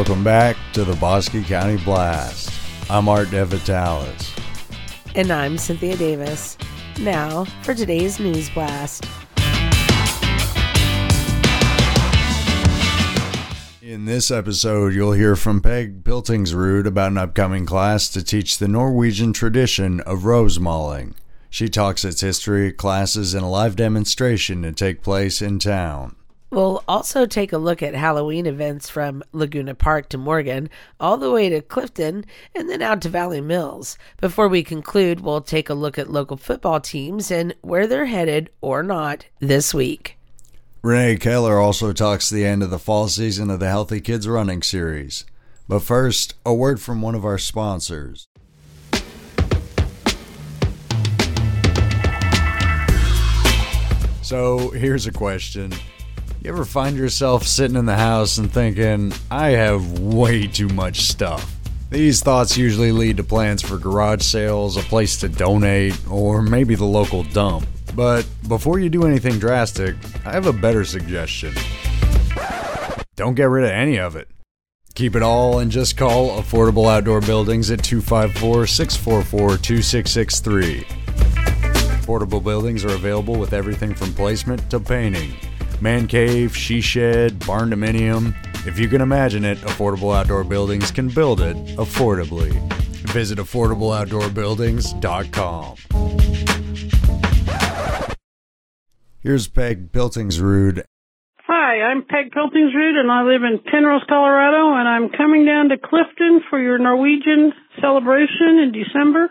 Welcome back to the Bosque County Blast. I'm Art DeVitalis. And I'm Cynthia Davis. Now for today's News Blast. In this episode, you'll hear from Peg Piltingsrud about an upcoming class to teach the Norwegian tradition of rosemaling. She talks its history, classes, and a live demonstration to take place in town. We'll also take a look at Halloween events from Laguna Park to Morgan, all the way to Clifton, and then out to Valley Mills. Before we conclude, we'll take a look at local football teams and where they're headed or not this week. Renee Keller also talks the end of the fall season of the Healthy Kids Running Series. But first, a word from one of our sponsors. So here's a question. You ever find yourself sitting in the house and thinking, I have way too much stuff? These thoughts usually lead to plans for garage sales, a place to donate, or maybe the local dump. But before you do anything drastic, I have a better suggestion. Don't get rid of any of it. Keep it all and just call Affordable Outdoor Buildings at 254 644 2663. Affordable buildings are available with everything from placement to painting man cave, she shed, barn dominium. If you can imagine it, affordable outdoor buildings can build it affordably. Visit affordableoutdoorbuildings.com. Here's Peg Piltingsrud. Hi, I'm Peg Piltingsrud and I live in Penrose, Colorado, and I'm coming down to Clifton for your Norwegian celebration in December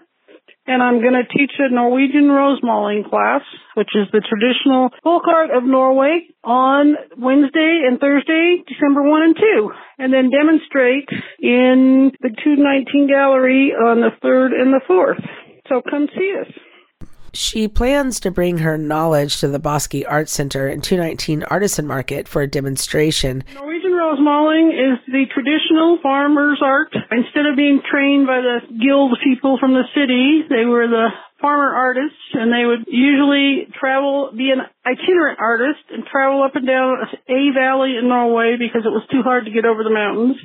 and I'm going to teach a Norwegian rosemaling class, which is the traditional folk art of Norway on Wednesday and Thursday, December 1 and 2, and then demonstrate in the 219 gallery on the 3rd and the 4th. So come see us. She plans to bring her knowledge to the Bosque Art Center and 219 Artisan Market for a demonstration. Maling is the traditional farmer's art. Instead of being trained by the guild people from the city, they were the farmer artists and they would usually travel, be an itinerant artist and travel up and down a valley in Norway because it was too hard to get over the mountains.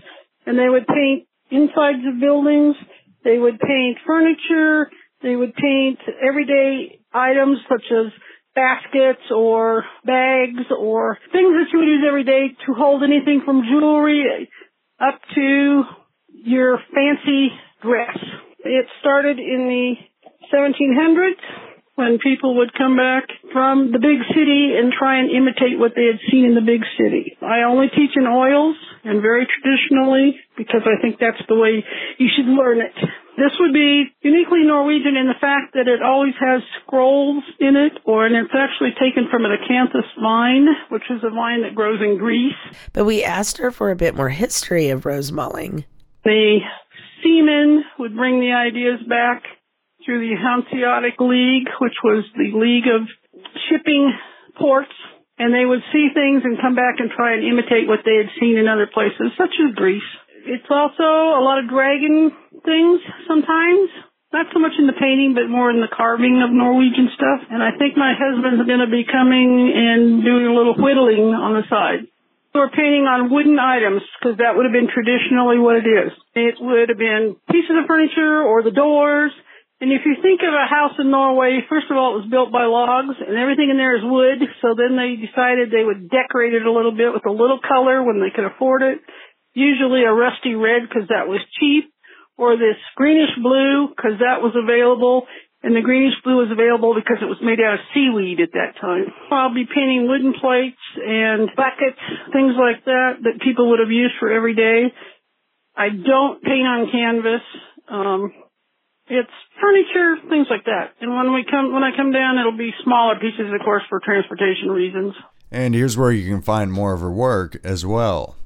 And they would paint insides of buildings. They would paint furniture they would paint everyday items such as baskets or bags or things that you would use every day to hold anything from jewelry up to your fancy dress. It started in the 1700s when people would come back from the big city and try and imitate what they had seen in the big city. I only teach in oils and very traditionally because I think that's the way you should learn it. This would be uniquely Norwegian in the fact that it always has scrolls in it, or and it's actually taken from an acanthus vine, which is a vine that grows in Greece. But we asked her for a bit more history of rosemaling. The seamen would bring the ideas back through the Hanseatic League, which was the league of shipping ports, and they would see things and come back and try and imitate what they had seen in other places, such as Greece. It's also a lot of dragon things sometimes. Not so much in the painting, but more in the carving of Norwegian stuff. And I think my husband's going to be coming and doing a little whittling on the side. We're painting on wooden items because that would have been traditionally what it is. It would have been pieces of furniture or the doors. And if you think of a house in Norway, first of all, it was built by logs and everything in there is wood. So then they decided they would decorate it a little bit with a little color when they could afford it. Usually a rusty red because that was cheap or this greenish blue because that was available and the greenish blue was available because it was made out of seaweed at that time. I'll be painting wooden plates and buckets, things like that that people would have used for every day. I don't paint on canvas. Um, it's furniture, things like that. And when we come, when I come down, it'll be smaller pieces, of course, for transportation reasons. And here's where you can find more of her work as well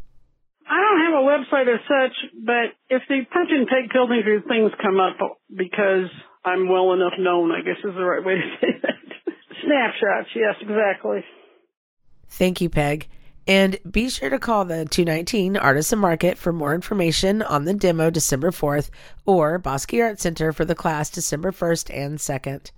website as such, but if the punch in Peg Piltingsrud, things come up because I'm well enough known, I guess is the right way to say that. Snapshots, yes, exactly. Thank you, Peg. And be sure to call the 219 Artisan Market for more information on the demo December 4th or Bosque Art Center for the class December 1st and 2nd.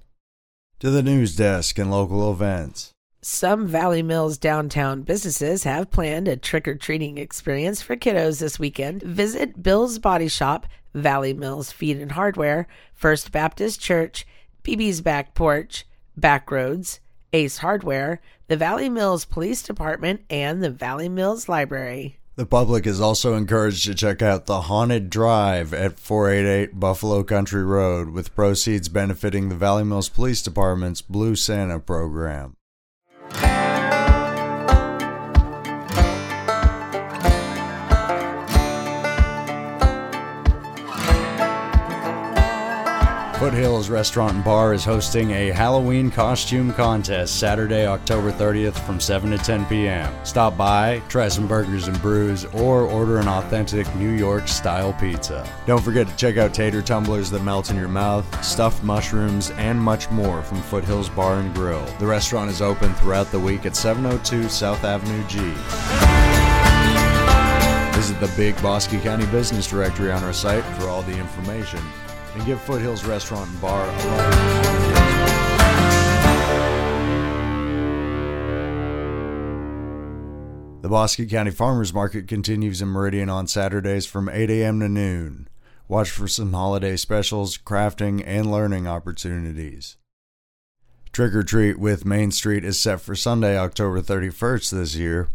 To the news desk and local events. Some Valley Mills downtown businesses have planned a trick or treating experience for kiddos this weekend. Visit Bill's Body Shop, Valley Mills Feed and Hardware, First Baptist Church, BB's Back Porch, Backroads, Ace Hardware, the Valley Mills Police Department, and the Valley Mills Library. The public is also encouraged to check out the Haunted Drive at 488 Buffalo Country Road, with proceeds benefiting the Valley Mills Police Department's Blue Santa program. Foothills Restaurant and Bar is hosting a Halloween costume contest Saturday, October 30th from 7 to 10 p.m. Stop by, try some burgers and brews, or order an authentic New York style pizza. Don't forget to check out tater tumblers that melt in your mouth, stuffed mushrooms, and much more from Foothills Bar and Grill. The restaurant is open throughout the week at 702 South Avenue G. Visit the Big Bosque County Business Directory on our site for all the information and give Foothills Restaurant and Bar a The Bosque County Farmers Market continues in Meridian on Saturdays from 8 a.m. to noon. Watch for some holiday specials, crafting, and learning opportunities. Trick or Treat with Main Street is set for Sunday, October 31st this year.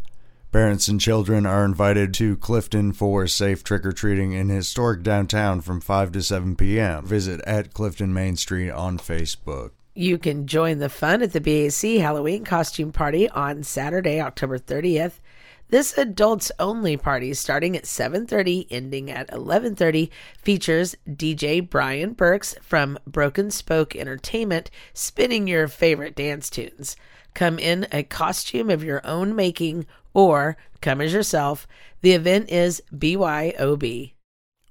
Parents and children are invited to Clifton for safe trick or treating in historic downtown from 5 to 7 p.m. Visit at Clifton Main Street on Facebook. You can join the fun at the BAC Halloween costume party on Saturday, October 30th. This adults only party starting at 7:30 ending at 11:30 features DJ Brian Burks from Broken Spoke Entertainment spinning your favorite dance tunes. Come in a costume of your own making or come as yourself. The event is BYOB.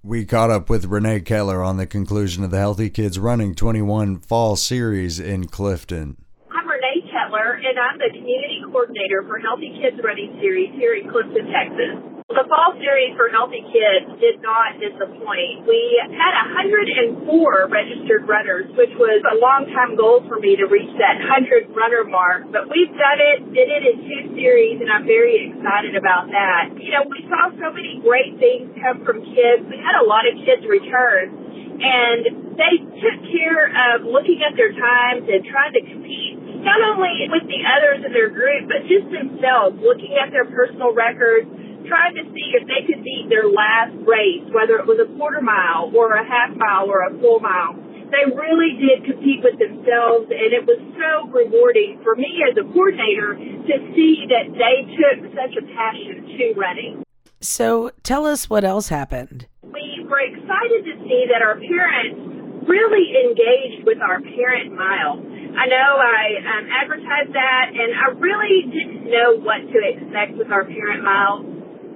We caught up with Renee Keller on the conclusion of the Healthy Kids Running 21 Fall Series in Clifton. I'm Renee Keller, and I'm the Community Coordinator for Healthy Kids Running Series here in Clifton, Texas. The fall series for Healthy Kids did not disappoint. We had 104 registered runners, which was a long time goal for me to reach that 100 runner mark. But we've done it, did it in two series, and I'm very excited about that. You know, we saw so many great things come from kids. We had a lot of kids return, and they took care of looking at their times and trying to compete not only with the others in their group, but just themselves, looking at their personal records trying to see if they could beat their last race, whether it was a quarter mile or a half mile or a full mile. They really did compete with themselves, and it was so rewarding for me as a coordinator to see that they took such a passion to running. So, tell us what else happened. We were excited to see that our parents really engaged with our parent mile. I know I um, advertised that, and I really didn't know what to expect with our parent mile.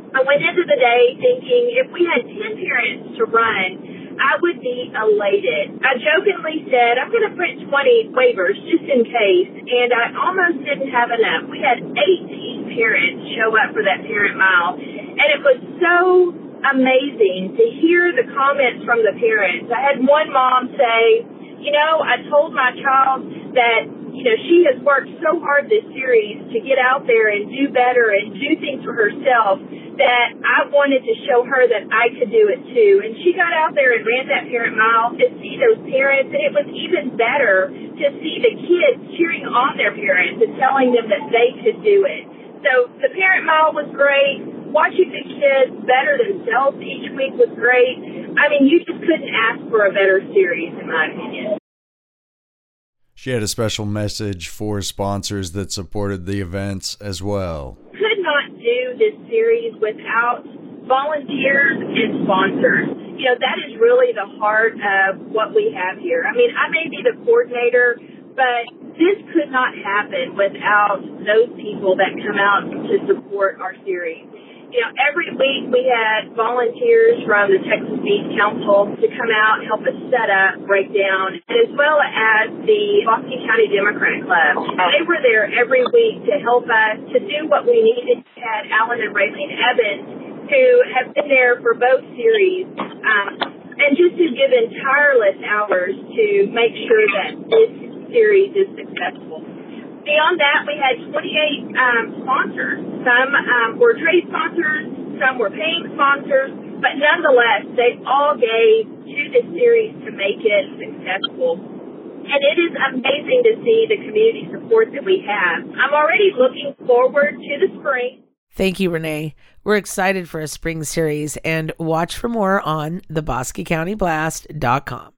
I went into the day thinking if we had 10 parents to run, I would be elated. I jokingly said, I'm going to print 20 waivers just in case, and I almost didn't have enough. We had 18 parents show up for that parent mile, and it was so amazing to hear the comments from the parents. I had one mom say, you know, I told my child that you know, she has worked so hard this series to get out there and do better and do things for herself that I wanted to show her that I could do it too. And she got out there and ran that parent mile to see those parents. And it was even better to see the kids cheering on their parents and telling them that they could do it. So the parent mile was great. Watching the kids better themselves each week was great. I mean, you just couldn't ask for a better series, in my opinion. She had a special message for sponsors that supported the events as well. This series without volunteers and sponsors. You know, that is really the heart of what we have here. I mean, I may be the coordinator, but this could not happen without those people that come out to support our series you know, every week we had volunteers from the Texas Beach Council to come out and help us set up, break down, as well as the Bosque County Democratic Club. They were there every week to help us to do what we needed. We had Alan and Raylene Evans who have been there for both series. Um, and just have given tireless hours to make sure that this series is successful. Beyond that, we had 28 um, sponsors. Some um, were trade sponsors, some were paying sponsors, but nonetheless, they all gave to this series to make it successful. And it is amazing to see the community support that we have. I'm already looking forward to the spring. Thank you, Renee. We're excited for a spring series and watch for more on thebosquecountyblast.com.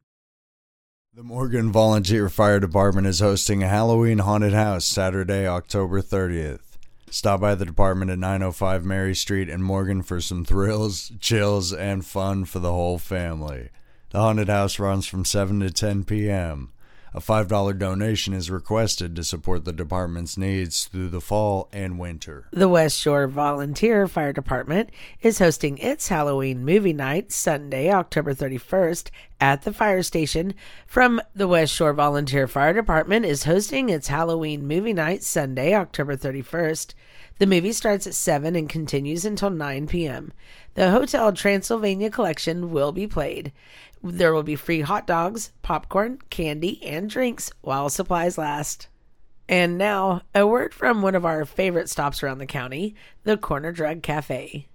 The Morgan Volunteer Fire Department is hosting a Halloween haunted house Saturday, October 30th. Stop by the department at 905 Mary Street in Morgan for some thrills, chills, and fun for the whole family. The haunted house runs from 7 to 10 p.m. A $5 donation is requested to support the department's needs through the fall and winter. The West Shore Volunteer Fire Department is hosting its Halloween movie night Sunday, October 31st at the fire station. From the West Shore Volunteer Fire Department is hosting its Halloween movie night Sunday, October 31st. The movie starts at 7 and continues until 9 p.m. The Hotel Transylvania collection will be played. There will be free hot dogs, popcorn, candy, and drinks while supplies last. And now, a word from one of our favorite stops around the county, the Corner Drug Cafe.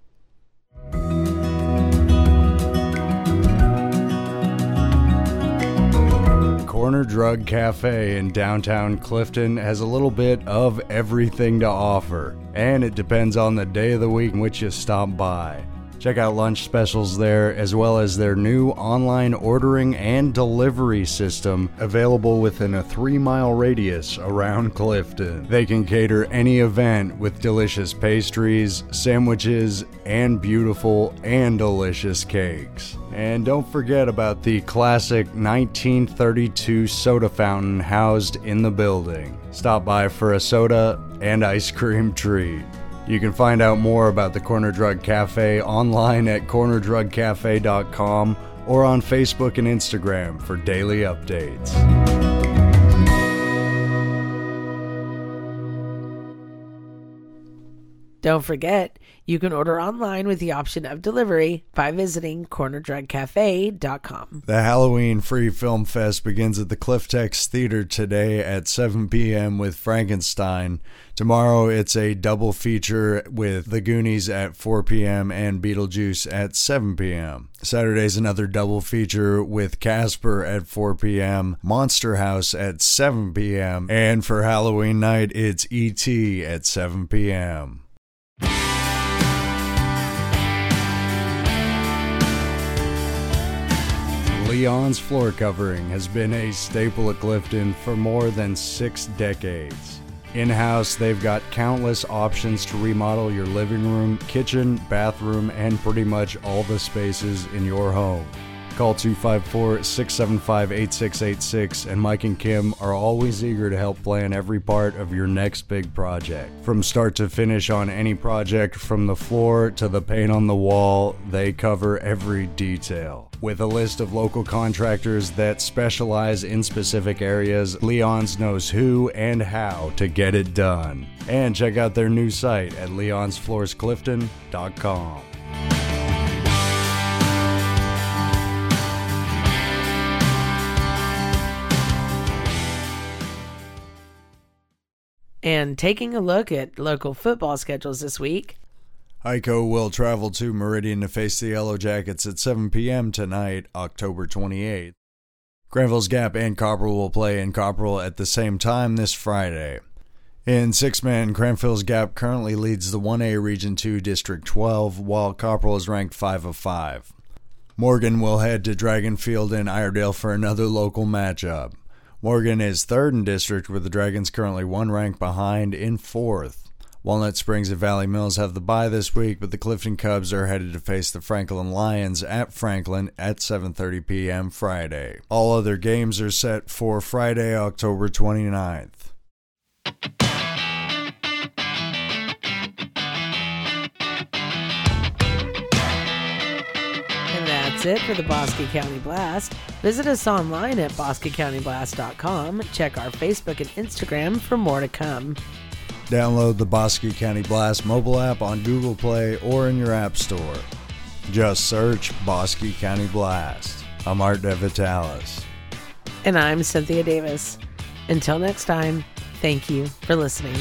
Corner Drug Cafe in downtown Clifton has a little bit of everything to offer, and it depends on the day of the week in which you stop by. Check out lunch specials there, as well as their new online ordering and delivery system available within a three mile radius around Clifton. They can cater any event with delicious pastries, sandwiches, and beautiful and delicious cakes. And don't forget about the classic 1932 soda fountain housed in the building. Stop by for a soda and ice cream treat. You can find out more about the Corner Drug Cafe online at cornerdrugcafe.com or on Facebook and Instagram for daily updates. Don't forget, you can order online with the option of delivery by visiting cornerdrugcafe.com. The Halloween Free Film Fest begins at the Cliftex Theater today at 7 p.m. with Frankenstein. Tomorrow it's a double feature with The Goonies at 4 p.m. and Beetlejuice at 7 p.m. Saturday's another double feature with Casper at 4 p.m., Monster House at 7 p.m., and for Halloween night it's E.T. at 7 p.m. Leon's floor covering has been a staple at Clifton for more than six decades. In house, they've got countless options to remodel your living room, kitchen, bathroom, and pretty much all the spaces in your home. Call 254 675 8686, and Mike and Kim are always eager to help plan every part of your next big project. From start to finish on any project, from the floor to the paint on the wall, they cover every detail. With a list of local contractors that specialize in specific areas, Leon's knows who and how to get it done. And check out their new site at leonsfloorsclifton.com. And taking a look at local football schedules this week, Hico will travel to Meridian to face the Yellow Jackets at 7 p.m. tonight, October 28th. Cranfills Gap and Kopperl will play in Kopperl at the same time this Friday. In six man, Cranfills Gap currently leads the 1A Region 2 District 12, while Kopperl is ranked 5 of 5. Morgan will head to Dragonfield in Iredell for another local matchup. Morgan is third in district, with the Dragons currently one rank behind in fourth. Walnut Springs and Valley Mills have the bye this week, but the Clifton Cubs are headed to face the Franklin Lions at Franklin at 7:30 p.m. Friday. All other games are set for Friday, October 29th. It for the Bosque County Blast. Visit us online at bosquecountyblast.com. Check our Facebook and Instagram for more to come. Download the Bosque County Blast mobile app on Google Play or in your App Store. Just search Bosque County Blast. I'm Art DeVitalis. And I'm Cynthia Davis. Until next time, Thank you for listening.